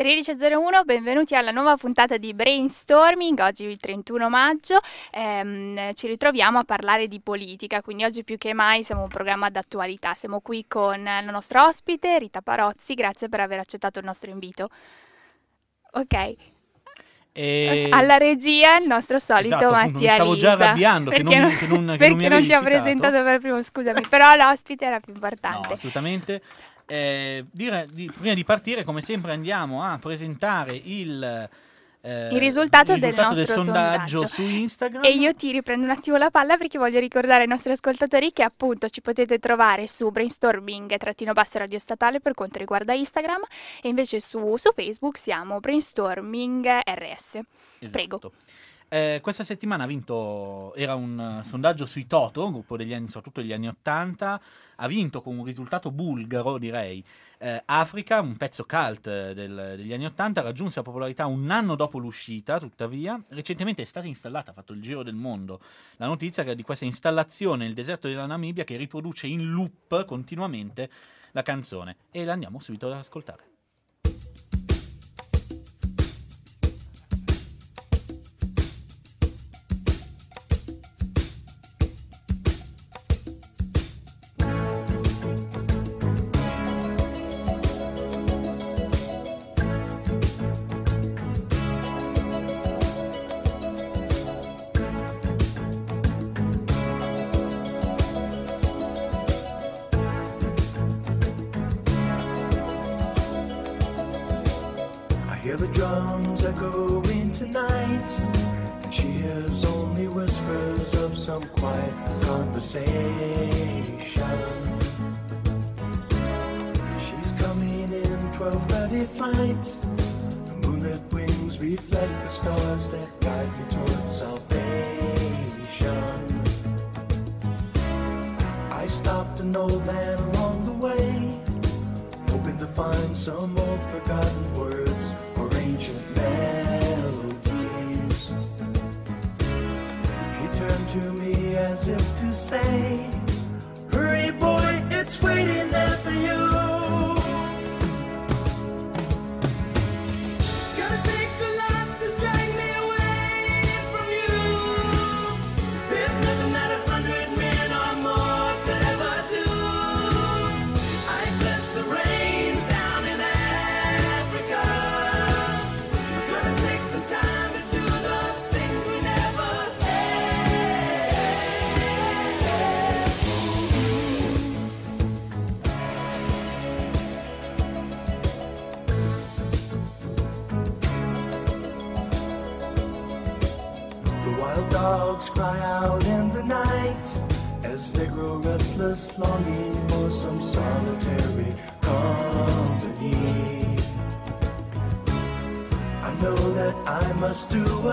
13.01, benvenuti alla nuova puntata di Brainstorming, oggi il 31 maggio, ehm, ci ritroviamo a parlare di politica, quindi oggi più che mai siamo un programma d'attualità, siamo qui con la nostra ospite Rita Parozzi, grazie per aver accettato il nostro invito. Ok. E... Alla regia il nostro solito esatto, Mattia stavo Lisa. già arrabbiando perché che non, non, che non, che non mi non ti ho citato. presentato per primo, scusami, però l'ospite era più importante. No, assolutamente. Eh, dire, di, prima di partire, come sempre, andiamo a presentare il, eh, il risultato, il del risultato nostro del sondaggio, sondaggio. su Instagram. E io ti riprendo un attimo la palla perché voglio ricordare ai nostri ascoltatori che appunto ci potete trovare su brainstorming trattino basso radio statale per quanto riguarda Instagram e invece su, su Facebook siamo brainstorming RS. Esatto. Prego. Eh, questa settimana ha vinto, era un uh, sondaggio sui Toto, gruppo degli anni, soprattutto degli anni 80, ha vinto con un risultato bulgaro, direi. Eh, Africa, un pezzo cult eh, del, degli anni 80, raggiunse la popolarità un anno dopo l'uscita, tuttavia, recentemente è stata installata, ha fatto il giro del mondo, la notizia di questa installazione nel deserto della Namibia che riproduce in loop continuamente la canzone. E la andiamo subito ad ascoltare.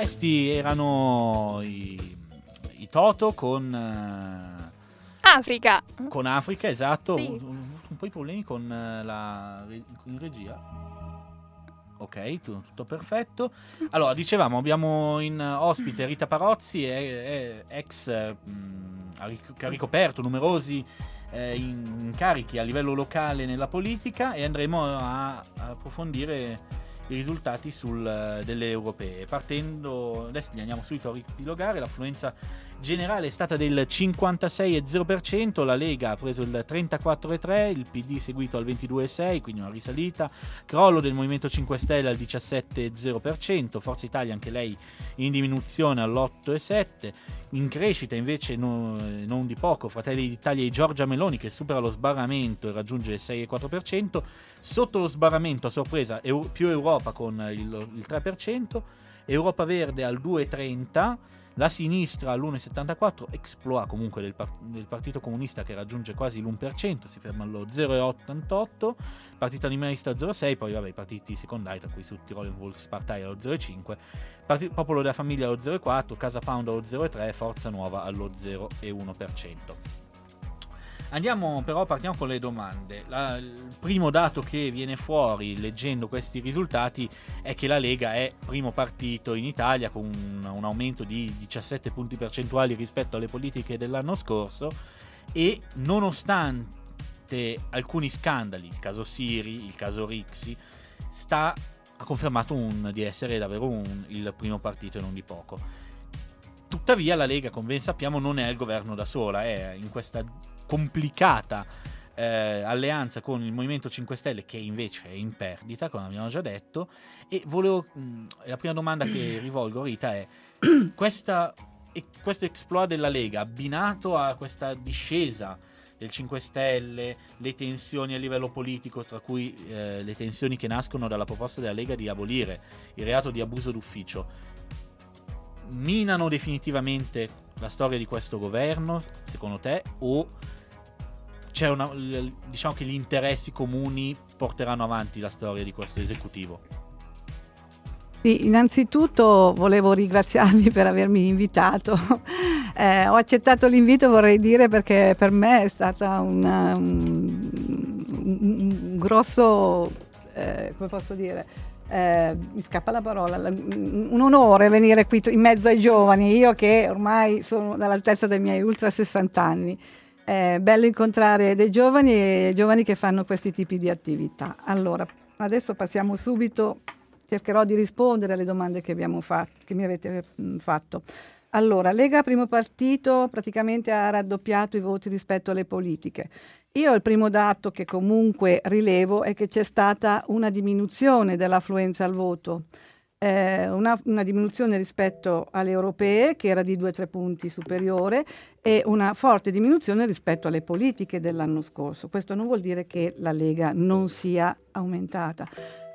Questi erano i, i Toto con, eh, Africa. con Africa, esatto. Sì. Ho avuto un, po' di problemi con eh, la in regia. Ok, tu- tutto perfetto. Allora, dicevamo, abbiamo in ospite Rita Parozzi, è, è ex eh, mh, ric- che ha ricoperto numerosi eh, incarichi a livello locale nella politica e andremo a, a approfondire i risultati sul, eh, delle europee. Partendo, adesso li andiamo subito a ripilogare, l'affluenza generale è stata del 56,0%, la Lega ha preso il 34,3%, il PD seguito al 22,6%, quindi una risalita, crollo del Movimento 5 Stelle al 17,0%, Forza Italia anche lei in diminuzione all'8,7%, in crescita invece no- non di poco. Fratelli d'Italia e Giorgia Meloni che supera lo sbarramento e raggiunge il 6,4%, sotto lo sbarramento a sorpresa più Europa con il, il 3%, Europa Verde al 2,30%, la sinistra all'1,74, exploit comunque del, par- del Partito Comunista che raggiunge quasi l'1%, si ferma allo 0,88, Partito Animalista 0,6, poi vabbè i partiti secondari tra cui Sud Tirol Volkspartei allo 0,5, Parti- Popolo della Famiglia allo 0,4, Casa Pound allo 0,3, Forza Nuova allo 0,1%. Andiamo però, partiamo con le domande. La- il primo dato che viene fuori leggendo questi risultati è che la Lega è primo partito in Italia con un, un aumento di 17 punti percentuali rispetto alle politiche dell'anno scorso e nonostante alcuni scandali, il caso Siri, il caso Rixi, sta, ha confermato un- di essere davvero un- il primo partito e non di poco. Tuttavia la Lega, come ben sappiamo, non è al governo da sola, è in questa complicata eh, alleanza con il Movimento 5 Stelle che invece è in perdita, come abbiamo già detto, e volevo, mh, la prima domanda che rivolgo a Rita è questa, e- questo exploit della Lega abbinato a questa discesa del 5 Stelle, le tensioni a livello politico, tra cui eh, le tensioni che nascono dalla proposta della Lega di abolire il reato di abuso d'ufficio, minano definitivamente la storia di questo governo, secondo te, o c'è una, diciamo che gli interessi comuni porteranno avanti la storia di questo esecutivo? Sì, innanzitutto volevo ringraziarvi per avermi invitato. Eh, ho accettato l'invito, vorrei dire, perché per me è stata una- un, un- grosso, eh, come posso dire, eh, mi scappa la parola, la- un onore venire qui in mezzo ai giovani, io che ormai sono all'altezza dei miei ultra 60 anni. È bello incontrare dei giovani e giovani che fanno questi tipi di attività. Allora, adesso passiamo subito cercherò di rispondere alle domande che, fatto, che mi avete mm, fatto. Allora, Lega Primo Partito praticamente ha raddoppiato i voti rispetto alle politiche. Io il primo dato che comunque rilevo è che c'è stata una diminuzione dell'affluenza al voto, eh, una, una diminuzione rispetto alle europee che era di 2-3 punti superiore e una forte diminuzione rispetto alle politiche dell'anno scorso. Questo non vuol dire che la Lega non sia aumentata,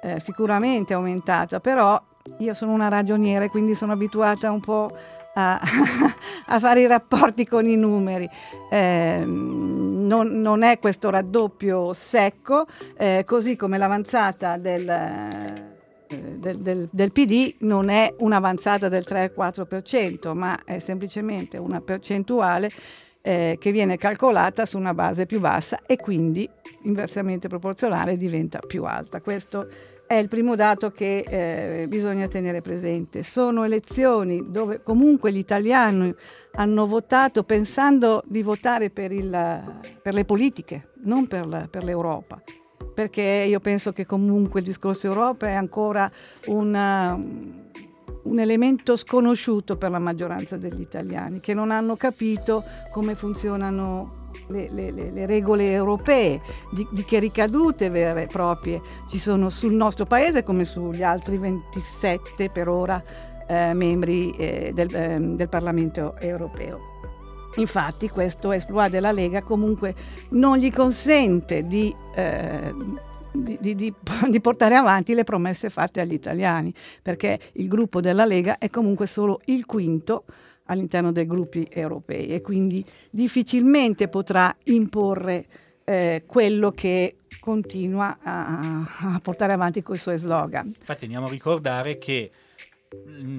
eh, sicuramente è aumentata, però io sono una ragioniera e quindi sono abituata un po' a, a fare i rapporti con i numeri. Eh, non, non è questo raddoppio secco, eh, così come l'avanzata del, del, del- del PD non è un'avanzata del 3-4%, ma è semplicemente una percentuale eh, che viene calcolata su una base più bassa e quindi inversamente proporzionale diventa più alta. Questo è il primo dato che eh, bisogna tenere presente. Sono elezioni dove comunque gli italiani hanno votato pensando di votare per, il- per le politiche, non per, la- per l'Europa. Perché io penso che comunque il discorso Europa è ancora una- un elemento sconosciuto per la maggioranza degli italiani, che non hanno capito come funzionano le, le- le- le regole europee, di, di che ricadute vere e proprie ci sono sul nostro paese come sugli altri 27 per ora eh, membri eh, del, ehm, del Parlamento europeo. Infatti questo esploit della Lega comunque non gli consente di, eh, di- di- di- portare avanti le promesse fatte agli italiani, perché il gruppo della Lega è comunque solo il quinto all'interno dei gruppi europei e quindi difficilmente potrà imporre eh, quello che continua a, a portare avanti con i suoi slogan. Infatti andiamo a ricordare che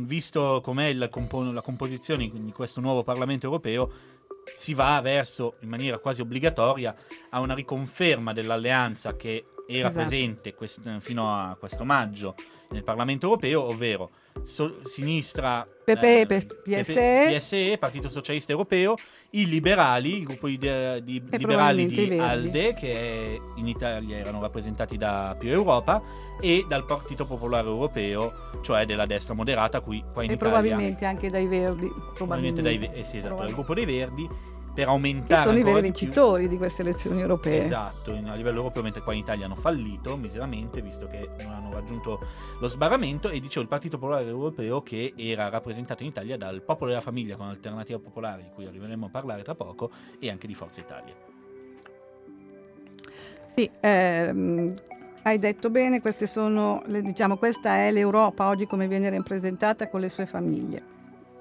visto com'è il compo- la composizione di questo nuovo Parlamento europeo, si va verso, in maniera quasi obbligatoria, a una riconferma dell'alleanza che era Esatto. presente quest- fino a questo maggio nel Parlamento europeo, ovvero so- sinistra, PP, eh, PSE. PSE, Partito Socialista Europeo, i liberali, il gruppo di, di E liberali di Verdi. ALDE, che in Italia erano rappresentati da Più Europa, e dal Partito Popolare Europeo, cioè della destra moderata, qui qua in e Italia probabilmente anche dai Verdi. probabilmente Probabilmente, dai, Ve- eh sì, esatto, dal gruppo dei Verdi, per Che aumentare sono i veri di più- vincitori di queste elezioni europee. Esatto, a livello europeo, mentre qua in Italia hanno fallito miseramente, visto che non hanno raggiunto lo sbarramento. E dicevo, il Partito Popolare Europeo, che era rappresentato in Italia dal Popolo della Famiglia con Alternativa Popolare, di cui arriveremo a parlare tra poco, e anche di Forza Italia. Sì, ehm, hai detto bene, queste sono, diciamo, questa è l'Europa oggi come viene rappresentata con le sue famiglie.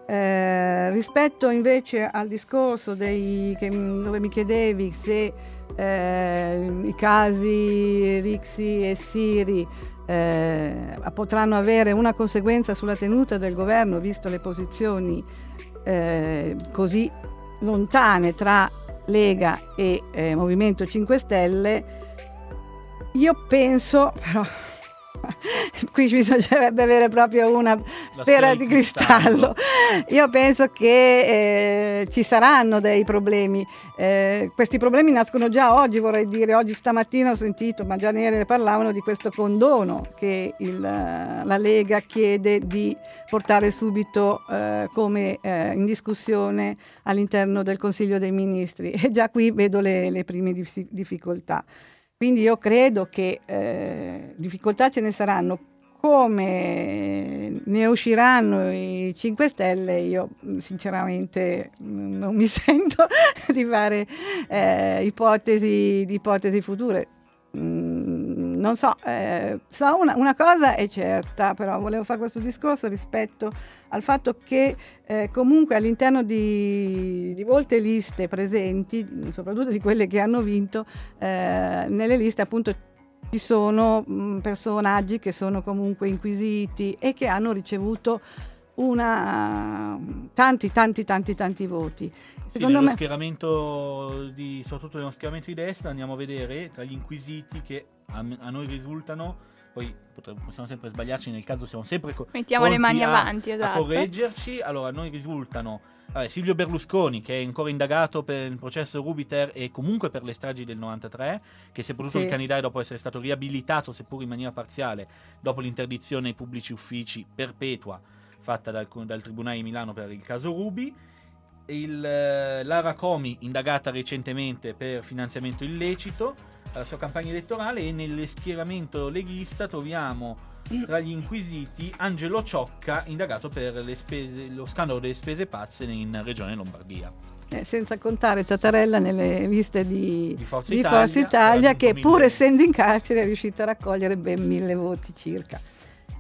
Eh, rispetto invece al discorso dei, che, dove mi chiedevi se eh, i casi Rixi e Siri eh, potranno avere una conseguenza sulla tenuta del governo, visto le posizioni eh, così lontane tra Lega e eh, Movimento 5 Stelle, io penso, però qui bisognerebbe avere proprio una sfera di cristallo. Io penso che eh, ci saranno dei problemi. Eh, questi problemi nascono già oggi, vorrei dire. Oggi stamattina ho sentito, ma già ieri parlavano di questo condono che il, la Lega chiede di portare subito eh, come eh, in discussione all'interno del Consiglio dei Ministri. E già qui vedo le, le prime dif- difficoltà. Quindi io credo che eh, difficoltà ce ne saranno. Come ne usciranno i 5 Stelle, io mh, sinceramente mh, non mi sento di fare eh, ipotesi, ipotesi future. Mm, non so, eh, so una, una cosa è certa, però volevo fare questo discorso rispetto al fatto che eh, comunque all'interno di, di molte liste presenti, soprattutto di quelle che hanno vinto, eh, nelle liste appunto ci sono mh, personaggi che sono comunque inquisiti e che hanno ricevuto una, tanti, tanti, tanti, tanti voti. Sì, Secondo nello me- schieramento di, soprattutto nello schieramento di destra andiamo a vedere tra gli inquisiti che a, a noi risultano, poi potremmo, possiamo sempre sbagliarci, nel caso siamo sempre co- Mettiamo le mani a- avanti, a esatto. correggerci. Allora, a noi risultano vabbè, Silvio Berlusconi, che è ancora indagato per il processo Rubiter e comunque per le stragi del 93, che si è potuto Sì. ricandidare dopo essere stato riabilitato, seppur in maniera parziale, dopo l'interdizione ai pubblici uffici perpetua fatta dal, dal Tribunale di Milano per il caso Rubi. Il, eh, Lara Comi, indagata recentemente per finanziamento illecito alla sua campagna elettorale e nello schieramento leghista troviamo tra gli inquisiti Angelo Ciocca, indagato per le spese- lo scandalo delle spese pazze in regione Lombardia. Eh, senza contare Tattarella nelle liste di, Di Forza di Italia, Forza Italia, che pur mille- essendo in carcere è riuscito a raccogliere ben mille voti circa.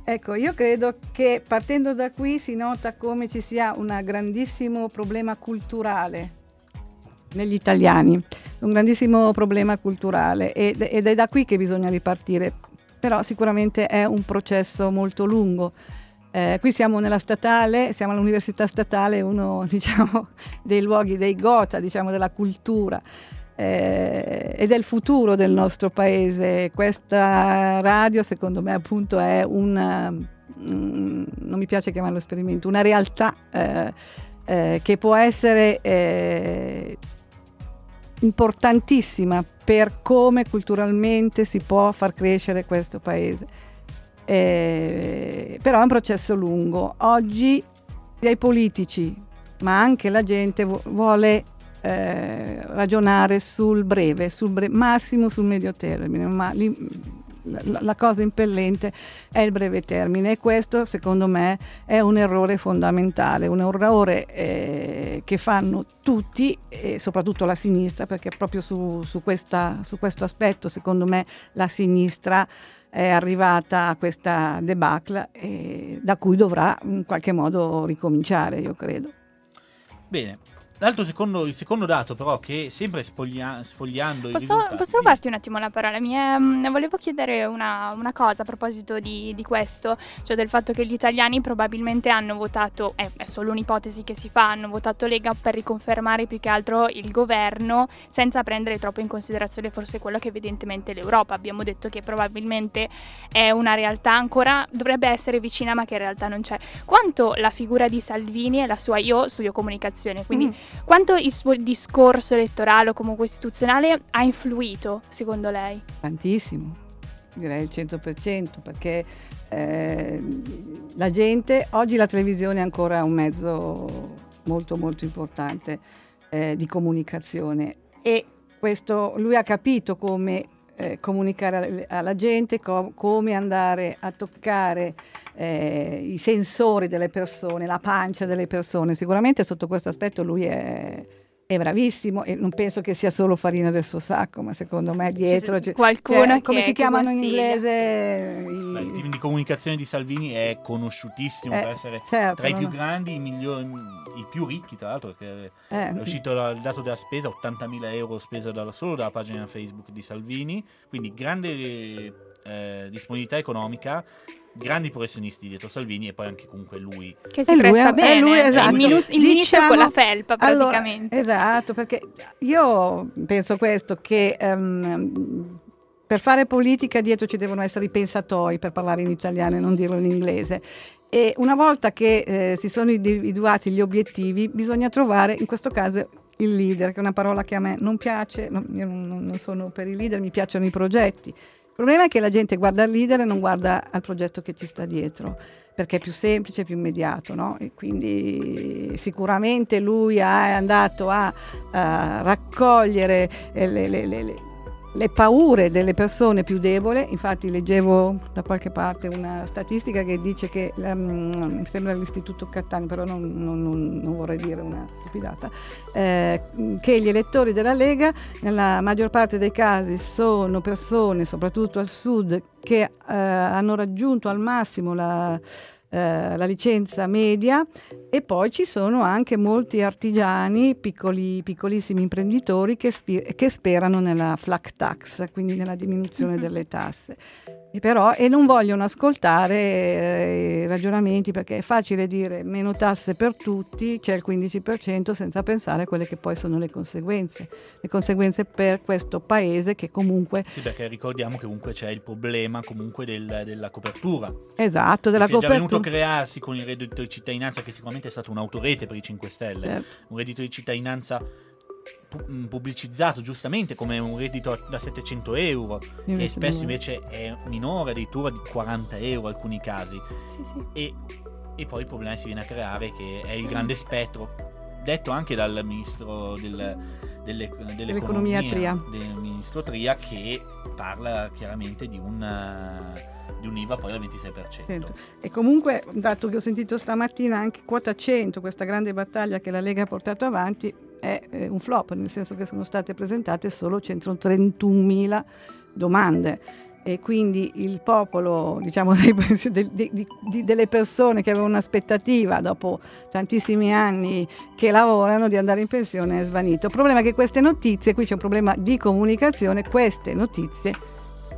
Ecco, io credo che partendo da qui si nota come ci sia un grandissimo problema culturale negli italiani, un grandissimo problema culturale ed, è da qui che bisogna ripartire, però sicuramente è un processo molto lungo. Eh, qui siamo nella statale, siamo all'università statale, uno diciamo, dei luoghi, dei gota, diciamo, della cultura eh, e del futuro del nostro paese. Questa radio, secondo me, appunto, è una, mm, non mi piace chiamarlo esperimento, una realtà eh, eh, che può essere eh, importantissima per come culturalmente si può far crescere questo paese. Eh, però è un processo lungo. Oggi sia i politici, ma anche la gente vu- vuole eh, ragionare sul breve, sul bre- massimo sul medio termine, ma lì- la, la cosa impellente è il breve termine e questo secondo me è un errore fondamentale, un errore eh, che fanno tutti e soprattutto la sinistra perché proprio su, su questa- su questo aspetto secondo me la sinistra è arrivata a questa debacle eh, da cui dovrà in qualche modo ricominciare, io credo. Bene, L'altro secondo, il secondo dato, però, che sempre spoglia- sfogliando i Posso, risultati. posso rubarti un attimo la parola? Mi è- mm, volevo chiedere una, una cosa a proposito di, di questo, cioè del fatto che gli italiani probabilmente hanno votato, è, è solo un'ipotesi che si fa, hanno votato Lega per riconfermare più che altro il governo senza prendere troppo in considerazione forse quello che evidentemente l'Europa. Abbiamo detto che probabilmente è una realtà ancora, dovrebbe essere vicina ma che in realtà non c'è. Quanto la figura di Salvini e la sua, io studio comunicazione, quindi Mm. Quanto il suo discorso elettorale o comunque istituzionale ha influito, secondo lei? Tantissimo, direi il 100%, perché eh, la gente, oggi la televisione è ancora un mezzo molto molto importante eh, di comunicazione e questo lui ha capito come eh, comunicare alla gente, co- come andare a toccare eh, i sensori delle persone, la pancia delle persone. Sicuramente sotto questo aspetto lui è, è bravissimo e non penso che sia solo farina del suo sacco, ma secondo me dietro c'è- qualcuno che- come si chiamano in inglese? I- Beh, il team di comunicazione di Salvini è conosciutissimo Eh, per essere certo, tra i più no. grandi, i, migliori, i più ricchi, tra l'altro, perché Eh, è uscito il dato della spesa, 80.000 euro spesa dalla- solo dalla pagina Facebook di Salvini, quindi grande eh, disponibilità economica, grandi professionisti dietro Salvini e poi anche comunque lui. Che si E lui presta bene, lui, cioè esatto. il, minus- il ministro Diciamo- con la felpa allora, praticamente. esatto, perché io penso questo, che ehm, per fare politica dietro ci devono essere i pensatori per parlare in italiano e non dirlo in inglese. E una volta che eh, si sono individuati gli obiettivi, bisogna trovare, in questo caso, il leader, che è una parola che a me non piace, non- io non sono per i leader, mi piacciono i progetti. Il problema è che la gente guarda il leader e non guarda al progetto che ci sta dietro, perché è più semplice, più immediato, no? E quindi sicuramente lui è andato a, a raccogliere eh, le, le- le- le- le paure delle persone più deboli, infatti leggevo da qualche parte una statistica che dice che, ehm, mi sembra l'Istituto Cattaneo, però non, non- non- non vorrei dire una stupidata, eh, che gli elettori della Lega nella maggior parte dei casi sono persone, soprattutto al sud, che eh, hanno raggiunto al massimo la, eh, la licenza media e poi ci sono anche molti artigiani, piccoli, piccolissimi imprenditori che, spi- che sperano nella flat tax, quindi nella diminuzione delle tasse. E, però, e non vogliono ascoltare eh, i ragionamenti perché è facile dire meno tasse per tutti, c'è il 15% senza pensare a quelle che poi sono le conseguenze, le conseguenze per questo paese che comunque, Sì, perché ricordiamo che comunque c'è il problema comunque del- della copertura. esatto, della si è già venuto a copertura. crearsi con il reddito di cittadinanza, che sicuramente è stato un'autorete per i 5 Stelle. Certo. Un reddito di cittadinanza pubblicizzato giustamente come un reddito da 700 euro, che Invece spesso invece è minore, addirittura di 40 euro in alcuni casi. Sì, sì. E, e poi il problema si viene a creare che è il grande spettro, detto anche dal ministro del, delle- Dell'economia Tria. del ministro Tria, che parla chiaramente di un, eh, di un IVA poi al 26%. Sento. E comunque, dato che ho sentito stamattina anche quota 100, questa grande battaglia che la Lega ha portato avanti, è eh, un flop, nel senso che sono state presentate solo 131.000 domande. E quindi il popolo, diciamo, dei di- di- delle persone che avevano un'aspettativa dopo tantissimi anni che lavorano di andare in pensione è svanito. Il problema è che queste notizie, qui c'è un problema di comunicazione, queste notizie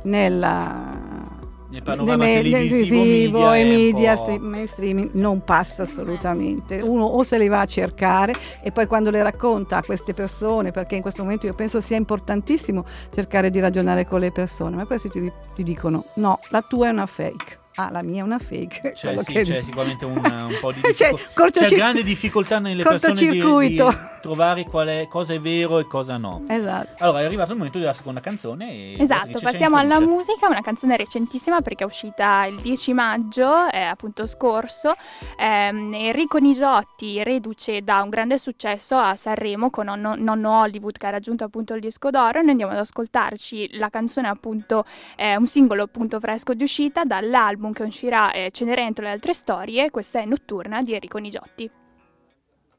nella Nel panorama me- televisivo, televisivo media e media stream- mainstream non passa assolutamente. Uno o se le va a cercare e poi quando le racconta a queste persone, perché in questo momento io penso sia importantissimo cercare di ragionare con le persone, ma questi ti, ti dicono no, la tua è una fake. Ah, la mia è una fake. C'è, Quello sì, che c'è dico. sicuramente un, un po' di C'è difficoltà. cortocir- C'è grande difficoltà nelle persone di, di trovare qual è, cosa è vero e cosa no. Esatto. Allora è arrivato il momento della seconda canzone. E Esatto, passiamo alla musica, una canzone recentissima perché è uscita il 10 maggio, eh, appunto scorso. Ehm, Enrico Nisotti, reduce da un grande successo a Sanremo con nonno, Nonno Hollywood che ha raggiunto appunto il disco d'oro. Noi andiamo ad ascoltarci la canzone appunto, eh, un singolo appunto fresco di uscita dall'album album che uscirà eh, è Cenerentola e altre storie, questa è Notturna di Enrico Nigiotti.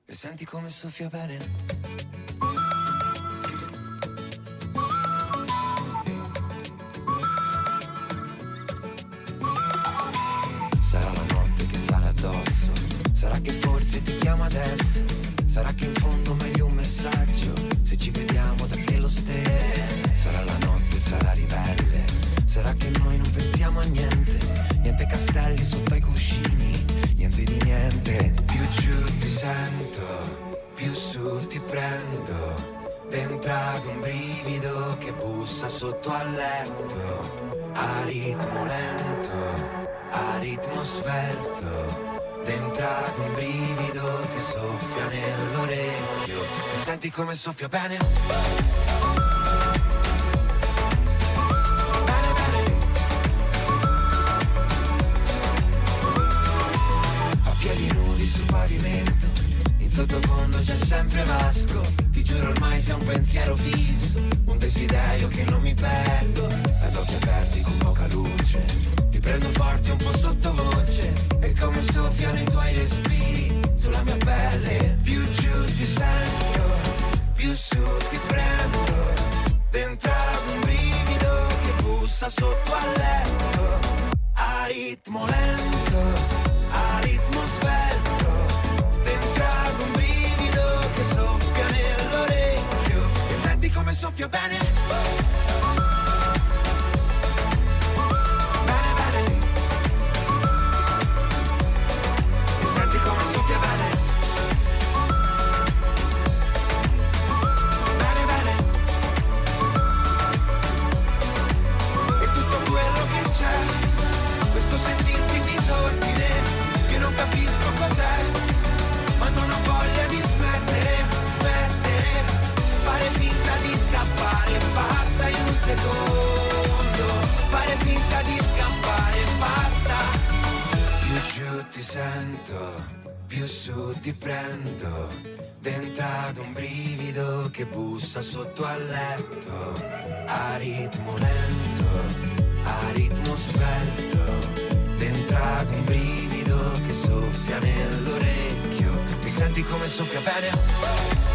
E senti come soffia bene? Sarà la notte che sale addosso, sarà che forse ti chiamo adesso, sarà che in fondo meglio un messaggio, se ci vediamo da te lo stesso, sarà la notte, sarà ribelle, sarà che noi non pensiamo a niente castelli sotto ai cuscini, niente di niente. Più giù ti sento, più su ti prendo. Dentro ad un brivido che bussa sotto al letto, a ritmo lento, a ritmo svelto. Dentro ad un brivido che soffia nell'orecchio, e senti come soffia bene. Pavimento, in sottofondo c'è sempre Vasco. Ti giuro ormai sei un pensiero fisso, un desiderio che non mi perdo. Ad occhi aperti con poca luce, ti prendo forte un po' sottovoce. E come soffiano i tuoi respiri sulla mia pelle. Più giù ti sento, più su ti prendo. Dentro ad un brivido che bussa sotto al letto. A ritmo lento, senti come soffia bene? Secondo, fare finta di scappare, passa. Più giù ti sento, più su ti prendo. Dentro un brivido che bussa sotto al letto. A ritmo lento, a ritmo svelto. Dentro un brivido che soffia nell'orecchio. E senti come soffia? Bene,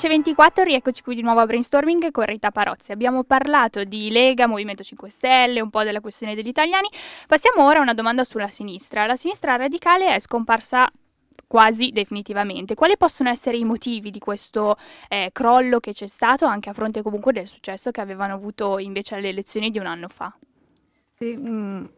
11.24, rieccoci qui di nuovo a Brainstorming con Rita Parozzi. Abbiamo parlato di Lega, Movimento 5 Stelle, un po' della questione degli italiani. Passiamo ora a una domanda sulla sinistra. La sinistra radicale è scomparsa quasi definitivamente. Quali possono essere i motivi di questo eh, crollo che c'è stato, anche a fronte comunque del successo che avevano avuto invece alle elezioni di un anno fa? Sì, mh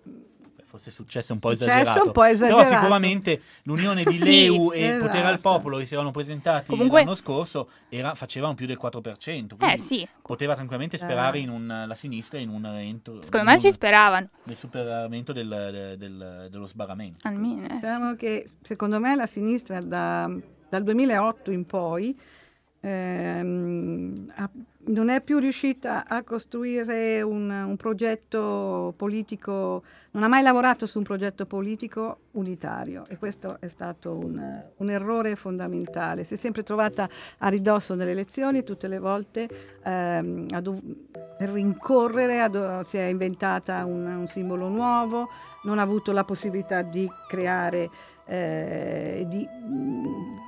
Forse è successo un po' Successo esagerato. un po' esagerato. Però sicuramente l'unione di Sì, Leu e esatto. Potere al Popolo che si erano presentati Comunque- l'anno scorso era- facevano più del 4%. Eh sì, Poteva tranquillamente sperare Eh. in un, la sinistra in un evento secondo me ci speravano. nel superamento del- del- dello sbarramento. Almeno, eh, sì. Diciamo che secondo me la sinistra da- dal 2008 in poi ehm, ha- non è più riuscita a costruire un, un progetto politico, non ha mai lavorato su un progetto politico unitario e questo è stato un, un errore fondamentale. Si è sempre trovata a ridosso delle elezioni, tutte le volte ehm, a dov- rincorrere, a do- si è inventata un, un simbolo nuovo, non ha avuto la possibilità di creare eh, di,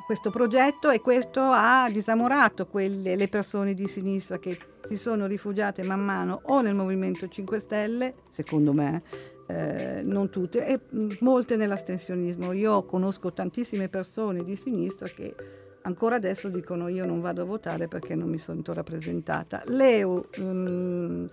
questo progetto e questo ha disamorato quelle, le persone di sinistra che si sono rifugiate man mano o nel Movimento 5 Stelle, secondo me, eh, non tutte, e mh, molte nell'astensionismo. Io conosco tantissime persone di sinistra che ancora adesso dicono io non vado a votare perché non mi sento rappresentata. Leu mh,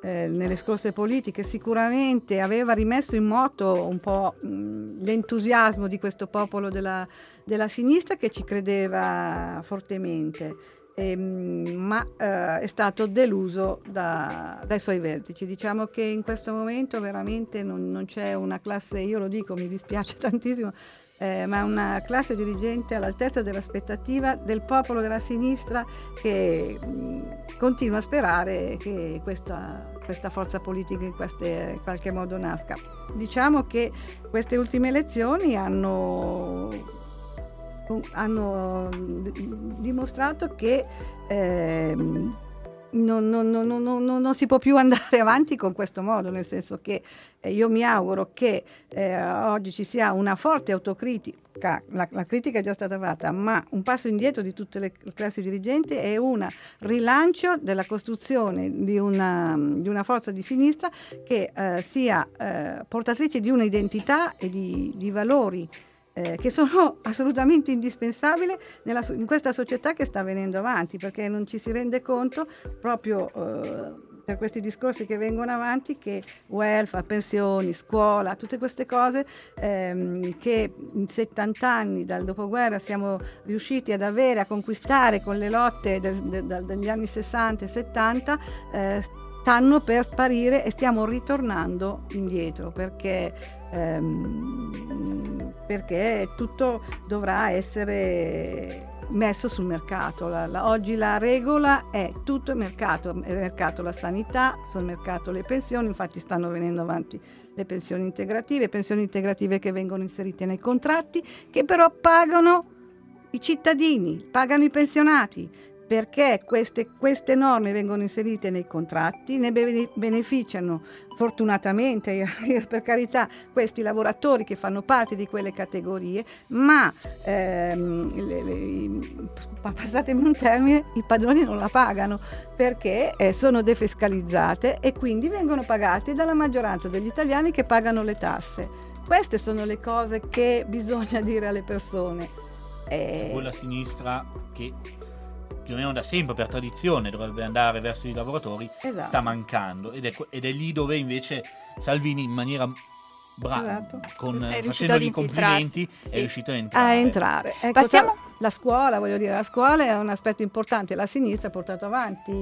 eh, nelle scorse politiche sicuramente aveva rimesso in moto un po' mh, l'entusiasmo di questo popolo della, della sinistra che ci credeva fortemente. Ehm, ma eh, è stato deluso da- dai suoi vertici. Diciamo che in questo momento veramente non, non c'è una classe, io lo dico, mi dispiace tantissimo, eh, ma una classe dirigente all'altezza dell'aspettativa del popolo della sinistra che mh, continua a sperare che questa, questa forza politica in, queste- in qualche modo nasca. Diciamo che queste ultime elezioni hanno hanno d- dimostrato che ehm, non, non- non- non- si può più andare avanti con questo modo, nel senso che eh, io mi auguro che eh, oggi ci sia una forte autocritica, la, la critica è già stata fatta, ma un passo indietro di tutte le classi dirigenti e un rilancio della costruzione di una, di una forza di sinistra che eh, sia eh, portatrice di un'identità e di, di valori eh, che sono assolutamente indispensabili nella in questa società che sta venendo avanti, perché non ci si rende conto proprio eh, per questi discorsi che vengono avanti che welfare, pensioni, scuola, tutte queste cose ehm, che in 70 anni dal dopoguerra siamo riusciti ad avere, a conquistare con le lotte del- de- da- degli anni 60 e 70, eh, stanno per sparire e stiamo ritornando indietro perché, ehm, perché tutto dovrà essere messo sul mercato. La- la- oggi la regola è tutto il mercato, è mercato la sanità, sul mercato le pensioni, infatti stanno venendo avanti le pensioni integrative, pensioni integrative che vengono inserite nei contratti, che però pagano i cittadini, pagano i pensionati, perché queste, queste norme vengono inserite nei contratti, ne bene- beneficiano fortunatamente, per carità, questi lavoratori che fanno parte di quelle categorie, ma ehm, le- le- passatemi un termine, i padroni non la pagano perché eh, sono defiscalizzate e quindi vengono pagate dalla maggioranza degli italiani che pagano le tasse. Queste sono le cose che bisogna dire alle persone. Eh, Quella sinistra che più o meno da sempre, per tradizione, dovrebbe andare verso i lavoratori, esatto. sta mancando. Ed è, ed è lì dove invece Salvini in maniera brava, Esatto. facendogli i complimenti, sì. è riuscito a entrare. a entrare. Ecco, Passiamo- tra- La scuola, voglio dire, la scuola è un aspetto importante. La sinistra ha portato avanti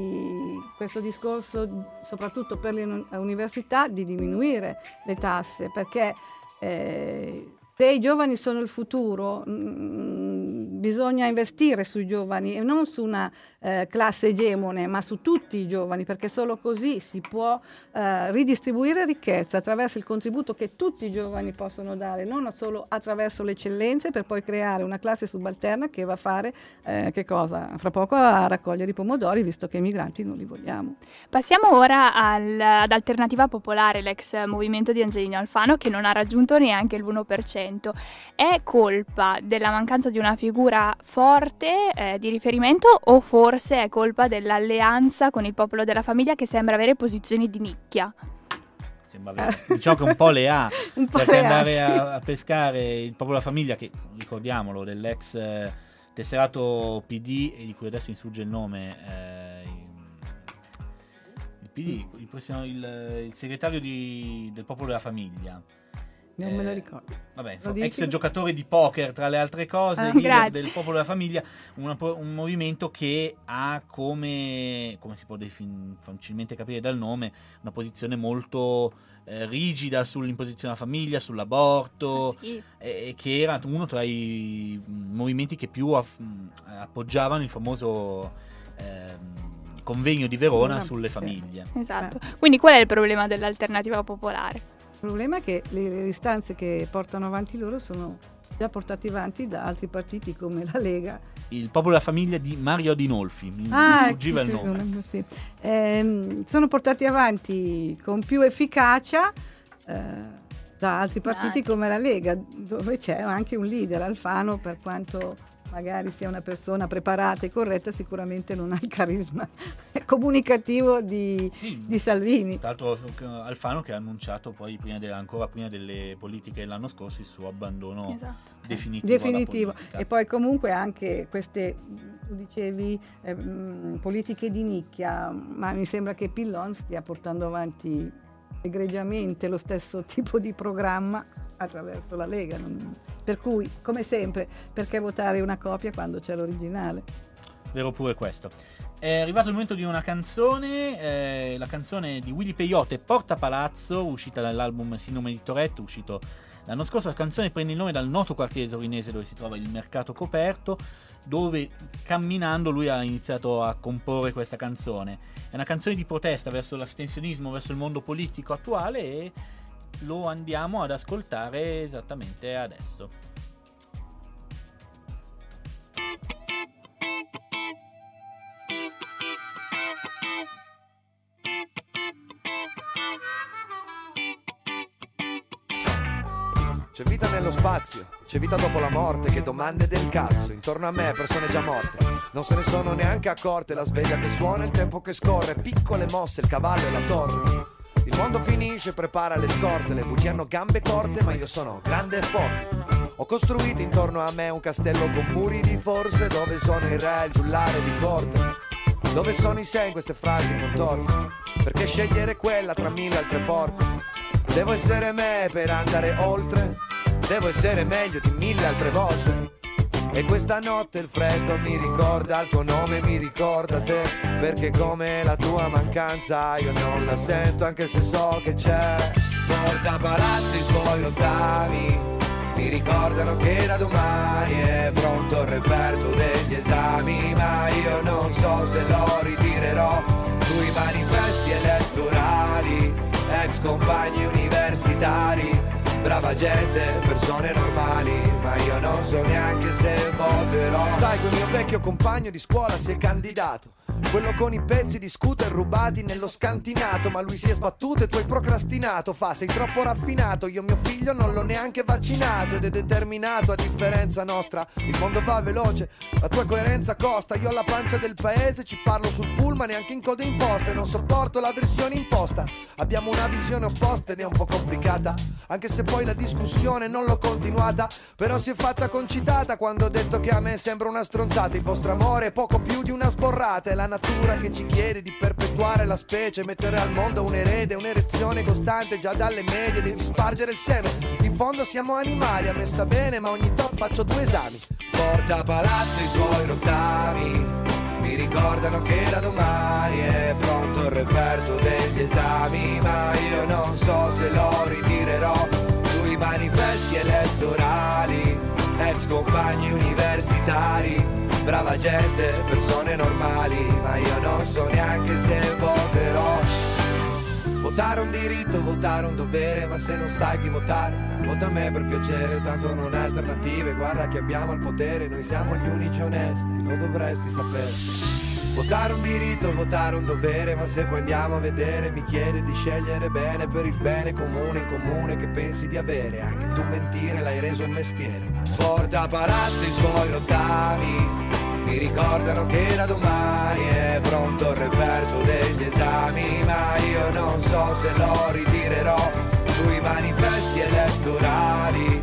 questo discorso, soprattutto per le uni- università, di diminuire le tasse, perché eh, se i giovani sono il futuro, mm, bisogna investire sui giovani e non su una eh, classe egemone, ma su tutti i giovani, perché solo così si può eh, ridistribuire ricchezza attraverso il contributo che tutti i giovani possono dare, non solo attraverso le eccellenze per poi creare una classe subalterna che va a fare eh, che cosa? Fra poco a raccogliere i pomodori, visto che i migranti non li vogliamo. Passiamo ora al- ad Alternativa Popolare, l'ex movimento di Angelino Alfano che non ha raggiunto neanche il 1%. È colpa della mancanza di una figura forte eh, di riferimento o forse è colpa dell'alleanza con il popolo della famiglia che sembra avere posizioni di nicchia? Sembra vero. Diciamo che un po' le ha. Po' perché le ha, andare sì. a, a pescare il popolo della famiglia, che ricordiamolo, dell'ex eh, tesserato PD, e di cui adesso mi sfugge il nome, eh, il PD, il, il- il segretario di- del popolo della famiglia. Non me lo Eh, ricordo. Vabbè, Lo ex dici? giocatore di poker, tra le altre cose, Ah, del popolo della famiglia, una un movimento che ha come, come si può defin- facilmente capire dal nome, una posizione molto eh, rigida sull'imposizione alla famiglia, sull'aborto, Sì. e, e che era uno tra i mm, movimenti che più aff- mm, appoggiavano il famoso ehm, convegno di Verona Ah, sulle sì. famiglie. Esatto. Quindi qual è il problema dell'Alternativa Popolare? Il problema è che le, le istanze che portano avanti loro sono già portate avanti da altri partiti come la Lega. Il popolo della famiglia di Mario Dinolfi, mi, mi Ah, sfuggiva il ecco, sì, nome. non- sì. Ehm, sono portati avanti con più efficacia eh, da altri partiti come la Lega, dove c'è anche un leader, Alfano, per quanto magari sia una persona preparata e corretta, sicuramente non ha il carisma comunicativo di, Sì, di Salvini. Tra l'altro Alfano che ha annunciato poi prima de- ancora prima delle politiche dell'anno scorso il suo abbandono Esatto. definitivo. Definitivo. E poi comunque anche queste, tu dicevi, eh, mh, politiche di nicchia, ma mi sembra che Pillon stia portando avanti egregiamente lo stesso tipo di programma attraverso la Lega. non- Per cui, come sempre, perché votare una copia quando c'è l'originale? Vero pure questo. È arrivato il momento di una canzone, eh, la canzone di Willy Peyote, Porta Palazzo, uscita dall'album Sinome di Toretto, uscito l'anno scorso. La canzone prende il nome dal noto quartiere torinese dove si trova il mercato coperto, dove camminando lui ha iniziato a comporre questa canzone. È una canzone di protesta verso l'astensionismo, verso il mondo politico attuale e lo andiamo ad ascoltare esattamente adesso. C'è vita nello spazio, c'è vita dopo la morte, che domande del cazzo, intorno a me persone già morte, non se ne sono neanche accorte, la sveglia che suona, il tempo che scorre, piccole mosse, il cavallo e la torre. Il mondo finisce, prepara le scorte, le bugie hanno gambe corte, ma io sono grande e forte. Ho costruito intorno a me un castello con muri di forze dove sono il re, il giullare di corte. Dove sono i sei in queste frasi contorte? Perché scegliere quella tra mille altre porte? Devo essere me per andare oltre. Devo essere meglio di mille altre volte. E questa notte il freddo mi ricorda il tuo nome, mi ricorda te. Perché come la tua mancanza io non la sento anche se so che c'è. Porta palazzi i suoi ottavi. Mi ricordano che da domani è pronto il referto degli esami, ma io non so se lo ritirerò sui manifesti elettorali, ex compagni universitari. Brava gente, persone normali, ma io non so neanche se voterò. Sai, quel mio vecchio compagno di scuola si è candidato. Quello con i pezzi di scooter rubati nello scantinato, ma lui si è sbattuto e tu hai procrastinato. Fa, sei troppo raffinato, io mio figlio non l'ho neanche vaccinato ed è determinato a differenza nostra. Il mondo va veloce, la tua coerenza costa. Io ho la pancia del paese, ci parlo sul pullman e anche in coda imposta e non sopporto la versione imposta. Abbiamo una visione opposta ed è un po' complicata, anche se poi la discussione non l'ho continuata. Però si è fatta concitata quando ho detto che a me sembra una stronzata. Il vostro amore è poco più di una sborrata, la natura che ci chiede di perpetuare la specie, mettere al mondo un erede, un'erezione costante già dalle medie, devi spargere il seme. In fondo siamo animali, a me sta bene, ma ogni tot faccio due esami. Porta palazzo i suoi rottami, mi ricordano che da domani è pronto il referto degli esami, ma io non so se lo ritirerò sui manifesti elettorali, ex compagni universitari. Brava gente, persone normali, ma io non so neanche se voterò. Votare un diritto, votare un dovere, ma se non sai chi votare, vota a me per piacere, tanto non hai alternative, guarda che abbiamo il potere, noi siamo gli unici onesti, lo dovresti sapere. Votare un diritto, votare un dovere, ma se poi andiamo a vedere mi chiede di scegliere bene per il bene comune in comune che pensi di avere, anche tu mentire l'hai reso un mestiere. Porta palazzo i suoi ottavi, mi ricordano che da domani è pronto il referto degli esami, ma io non so se lo ritirerò sui manifesti elettorali,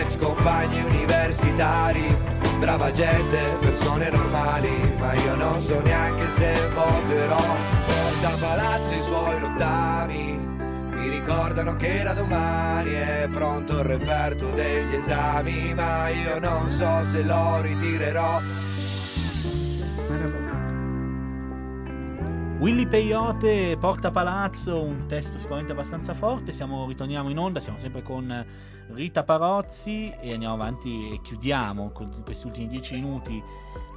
ex compagni universitari. Brava gente, persone normali, ma io non so neanche se voterò. Porta palazzo i suoi rottami, mi ricordano che da domani è pronto il referto degli esami, ma io non so se lo ritirerò. Willy Peyote, Porta Palazzo, un testo sicuramente abbastanza forte. Siamo, ritorniamo in onda, siamo sempre con Rita Parozzi e andiamo avanti e chiudiamo con questi ultimi dieci minuti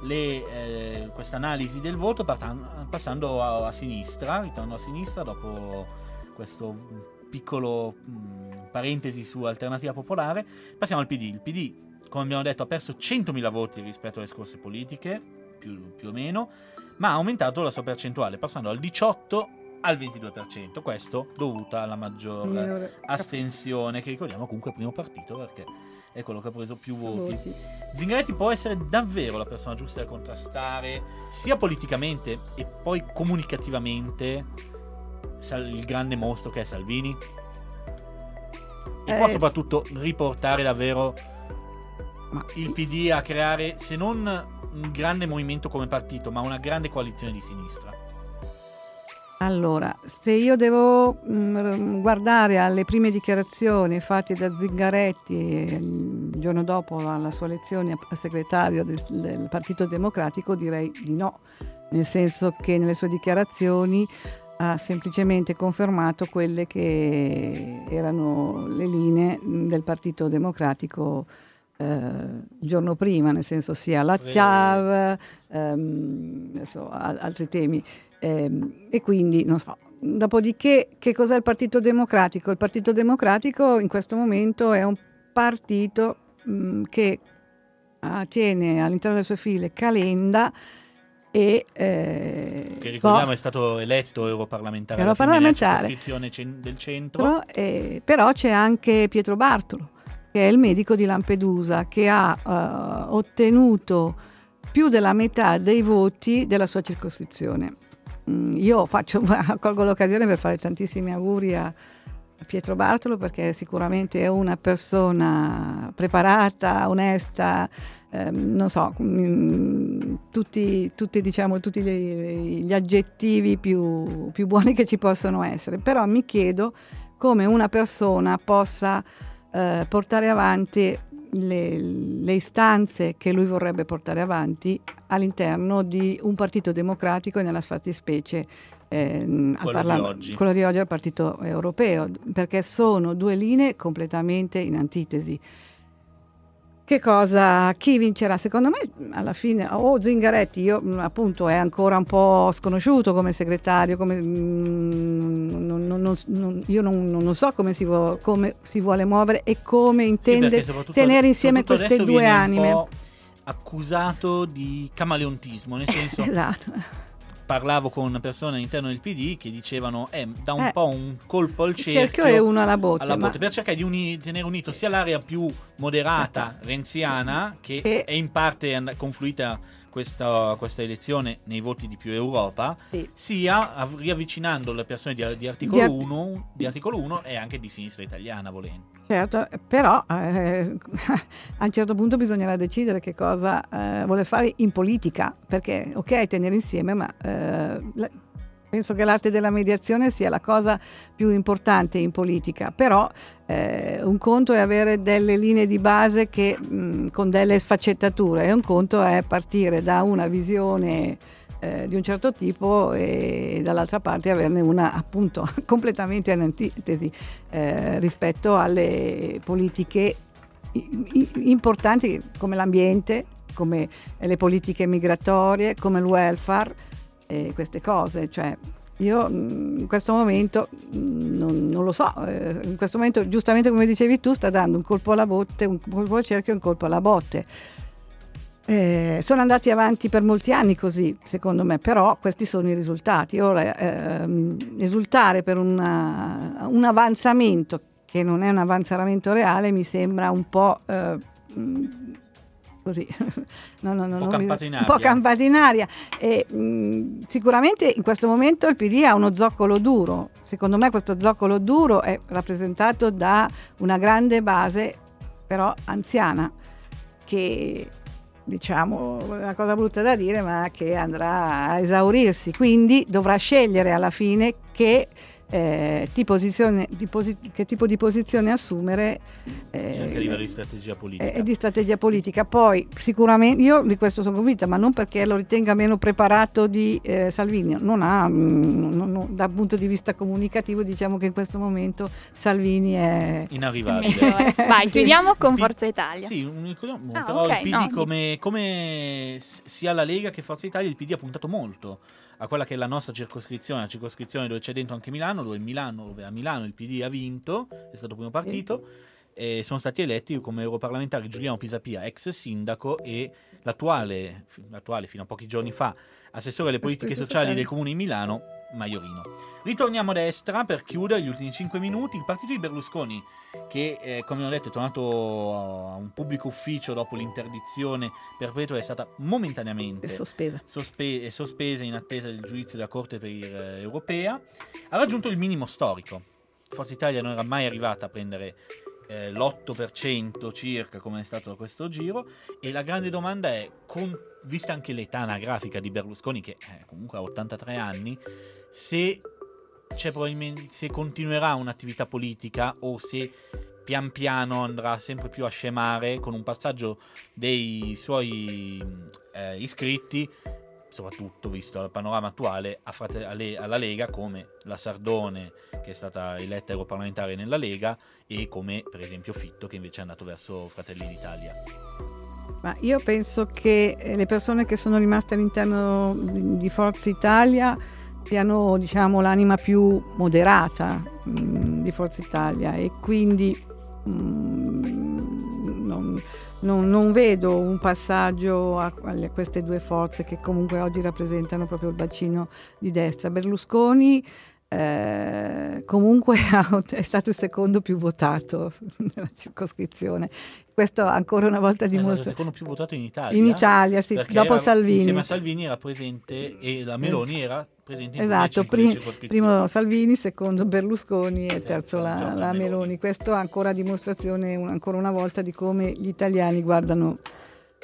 eh, questa analisi del voto passando a, a sinistra, ritorno a sinistra dopo questo piccolo mh, parentesi su Alternativa Popolare. Passiamo al PD. Il PD, come abbiamo detto, ha perso 100.000 voti rispetto alle scorse politiche, più, più o meno, ma ha aumentato la sua percentuale, passando dal 18 al 22%. Questo dovuta alla maggior astensione, che ricordiamo comunque primo partito perché è quello che ha preso più voti. voti. Zingaretti può essere davvero la persona giusta da contrastare, sia politicamente e poi comunicativamente, il grande mostro che è Salvini? E può Eh. soprattutto riportare davvero Ma il PD a creare, se non un grande movimento come partito, ma una grande coalizione di sinistra? Allora, se io devo mm, guardare alle prime dichiarazioni fatte da Zingaretti eh, il giorno dopo la, sua elezione a, segretario del, del Partito Democratico, direi di no, nel senso che nelle sue dichiarazioni ha semplicemente confermato quelle che erano le linee mm, del Partito Democratico eh, il giorno prima, nel senso sia la TAV, ehm, a- altri temi. Ehm, e quindi non so. Dopodiché, che cos'è il Partito Democratico? Il Partito Democratico in questo momento è un partito mh, che ah, tiene all'interno delle sue file Calenda e eh, Che ricordiamo poi- è stato eletto europarlamentare alla Europarlamentare. nella circoscrizione cen- del centro. Però, eh, però c'è anche Pietro Bartolo, che è il medico di Lampedusa, che ha eh, ottenuto più della metà dei voti della sua circoscrizione. Mm, io faccio, colgo l'occasione per fare tantissimi auguri a, Pietro Bartolo perché sicuramente è una persona preparata, onesta, ehm, non so, mm, tutti, tutti, diciamo, tutti gli, gli aggettivi più, più buoni che ci possono essere, però mi chiedo come una persona possa eh, portare avanti le, le istanze che lui vorrebbe portare avanti all'interno di un partito democratico e nella fattispecie ehm, Quello di Parlam- oggi. quello di oggi al partito europeo, perché sono due linee completamente in antitesi. Che cosa, chi vincerà? Secondo me alla fine, o Zingaretti, io appunto è ancora un po' sconosciuto come segretario, come, mh, non- non- non- io non, non so come si, vuo- come si vuole muovere e come Sì, intende soprattutto- tenere insieme queste due anime. accusato di camaleontismo, nel senso Esatto. Parlavo con persone all'interno del PD che dicevano eh, da un Eh, po' un colpo al cerchio, cerchio è uno alla botte. alla ma- botte per cercare di uni- tenere unito sia l'area più moderata renziana che E- è in parte and- confluita questa, questa elezione nei voti di più Europa sì. sia av- riavvicinando le persone di, di articolo Di ar- 1 di articolo 1 e anche di sinistra italiana volendo Certo, però eh, a un certo punto bisognerà decidere che cosa eh, vuole fare in politica, perché ok tenere insieme, ma eh, la- penso che l'arte della mediazione sia la cosa più importante in politica, però eh, un conto è avere delle linee di base che, mh, con delle sfaccettature e un conto è partire da una visione eh, di un certo tipo e dall'altra parte averne una appunto completamente in antitesi eh, rispetto alle politiche importanti come l'ambiente, come le politiche migratorie, come il welfare e queste cose. Cioè, io mh, in questo momento mh, non, non lo so, eh, in questo momento giustamente come dicevi tu sta dando un colpo alla botte, un colpo al cerchio e un colpo alla botte. Eh, sono andati avanti per molti anni così, secondo me, però questi sono i risultati. Ora, ehm, esultare per una- un avanzamento che non è un avanzamento reale mi sembra un po' eh, mh, così, no, no, no, Un po' non mi- campato in un po' aria. campato in aria. E, mh, sicuramente in questo momento il PD ha uno zoccolo duro. Secondo me questo zoccolo duro è rappresentato da una grande base, però anziana, che diciamo una cosa brutta da dire, ma che andrà a esaurirsi. Quindi dovrà scegliere alla fine che, eh, ti posizione- di posi- che tipo di posizione assumere. e eh, anche a livello di strategia politica e di strategia politica. Poi sicuramente io di questo sono convinta, ma non perché lo ritenga meno preparato di eh, Salvini, non ha, mm, non- non- dal punto di vista comunicativo diciamo che in questo momento Salvini è... inarrivabile Migliore. Vai, Sì. chiudiamo con Forza Italia. Sì, un- un- Ah, però ok, il PD no, come, come sia la Lega che Forza Italia, il PD ha puntato molto a quella che è la nostra circoscrizione, la circoscrizione dove c'è dentro anche Milano, dove, Milano, dove a Milano il PD ha vinto, è stato primo partito, e sono stati eletti come europarlamentari Giuliano Pisapia, ex sindaco, e l'attuale, l'attuale fino a pochi giorni fa, assessore alle politiche sociali del comune di Milano, Maiorino. Ritorniamo a destra per chiudere gli ultimi 5 minuti. Il partito di Berlusconi, che eh, come ho detto è tornato a un pubblico ufficio dopo l'interdizione perpetua, è stata momentaneamente sospesa. sospe- sospesa in attesa del giudizio della Corte per, eh, europea, ha raggiunto il minimo storico. Forza Italia non era mai arrivata a prendere eh, l'8% circa come è stato questo giro e la grande domanda è, con- vista anche l'età anagrafica di Berlusconi che eh, comunque ha 83 anni, se, se continuerà un'attività politica o se pian piano andrà sempre più a scemare con un passaggio dei suoi eh, iscritti, soprattutto visto il panorama attuale, Frate- alla Lega come la Sardone che è stata eletta europarlamentare nella Lega e come per esempio Fitto che invece è andato verso Fratelli d'Italia. Ma io penso che eh, le persone che sono rimaste all'interno di Forza Italia siano diciamo, l'anima più moderata mh, di Forza Italia e quindi mh, non, non- non vedo un passaggio a, a queste due forze che comunque oggi rappresentano proprio il bacino di destra. Berlusconi eh, comunque è stato il secondo più votato nella circoscrizione. Questo ancora una volta È stato il dimostra. secondo più votato in Italia. In Italia, sì, dopo era- Salvini. Insieme a Salvini era presente e la Meloni era presente in Esatto, prim- primo Salvini, secondo Berlusconi e Terzo la, la Meloni. Meloni. Questo è ancora dimostrazione, un- ancora una volta, di come gli italiani guardano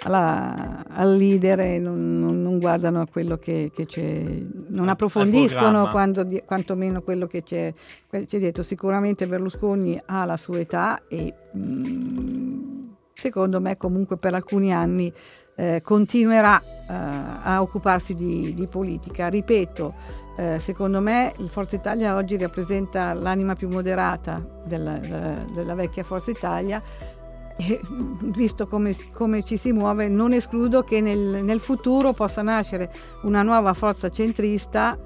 alla- al leader e non, non- non guardano a quello che, che c'è, non approfondiscono di- quantomeno quello che c'è, c'è dietro. Sicuramente Berlusconi ha la sua età e mm, secondo me comunque per alcuni anni eh, continuerà eh, a occuparsi di, di politica. Ripeto, eh, secondo me il Forza Italia oggi rappresenta l'anima più moderata della, della- della vecchia Forza Italia e visto come, come ci si muove non escludo che nel, nel futuro possa nascere una nuova forza centrista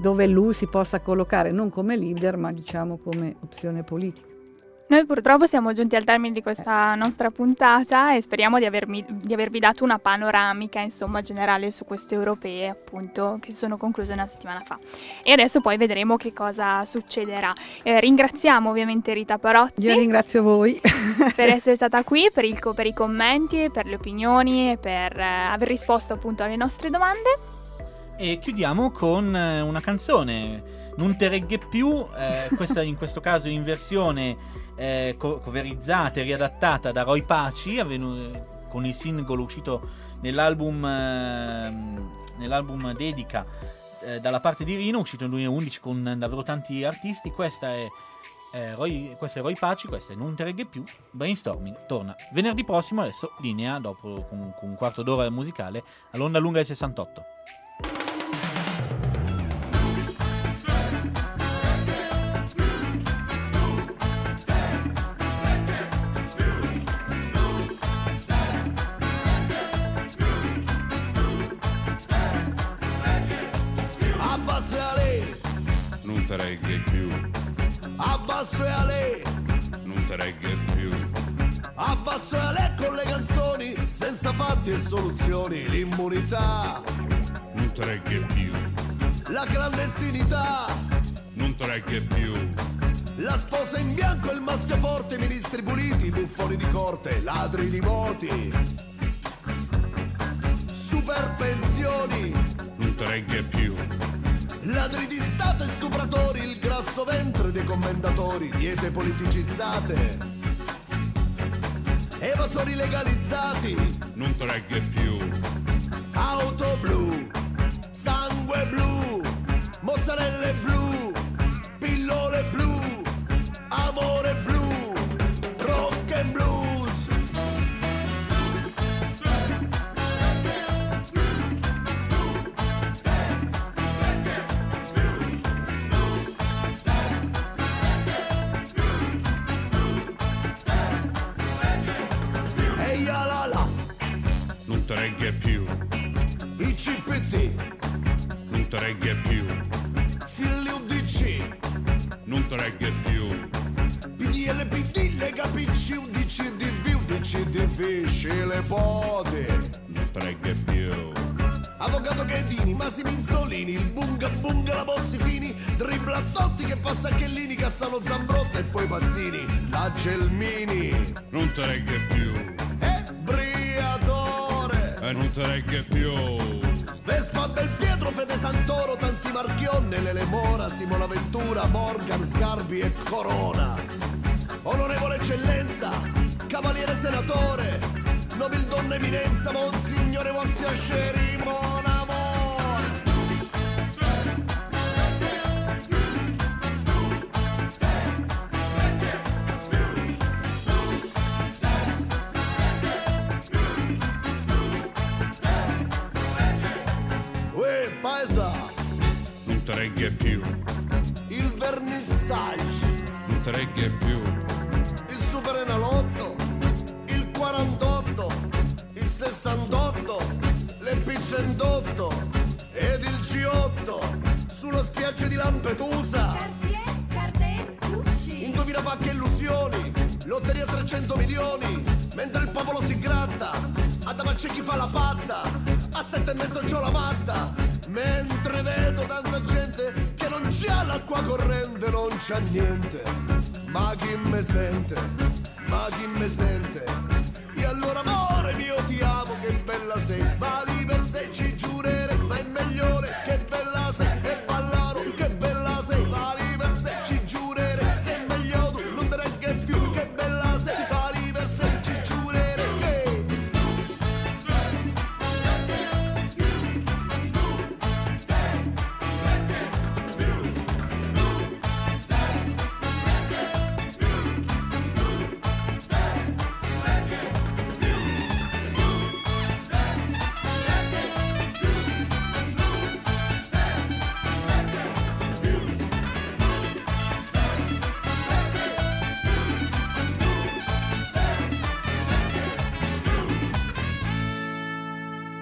dove lui si possa collocare non come leader ma diciamo come opzione politica. Noi purtroppo siamo giunti al termine di questa nostra puntata e speriamo di, avermi- di avervi dato una panoramica insomma generale su queste europee appunto che si sono concluse una settimana fa e adesso poi vedremo che cosa succederà. Eh, ringraziamo ovviamente Rita Parozzi Io ringrazio voi. per essere stata qui, per, il per i commenti, per le opinioni e per eh, aver risposto appunto alle nostre domande. E chiudiamo con eh, una canzone, Non te regge più, eh, questa in questo caso in versione eh, co- coverizzata e riadattata da Roy Paci, avvenu- con il singolo uscito nell'album, ehm, nell'album Dedica eh, dalla parte di Rino, uscito nel 2011 con davvero tanti artisti. Questa è, eh, Roy, questa è Roy Paci, questa è Non te regge più, Brainstorming, torna venerdì prossimo, adesso linea, dopo con, con un quarto d'ora musicale, all'onda lunga del 68. E soluzioni, l'immunità, non te regge più, la clandestinità, non te regge più, la sposa in bianco e il maschio forte, ministri puliti, buffoni di corte, ladri di voti, super pensioni, non te regge più, ladri di stato e stupratori, il grasso ventre dei commendatori, diete politicizzate, evasori legalizzati, non te regge più, auto blu, sangue blu, mozzarelle blu, paesa, non te regge più, il vernissage, non te regge più, il super enalotto, il 48, il 68, l'Ep108 ed il G8 sulla spiaggia di Lampedusa. Indovina pacche illusioni, lotteria 300 milioni, mentre il popolo si gratta, a davanti c'è chi fa la patta, a sette e mezzo c'ho la matta, mentre vedo tanta gente che non ci l'acqua corrente non c'è niente, ma chi me sente, ma chi me sente? E allora amore mio ti amo, che bella sei,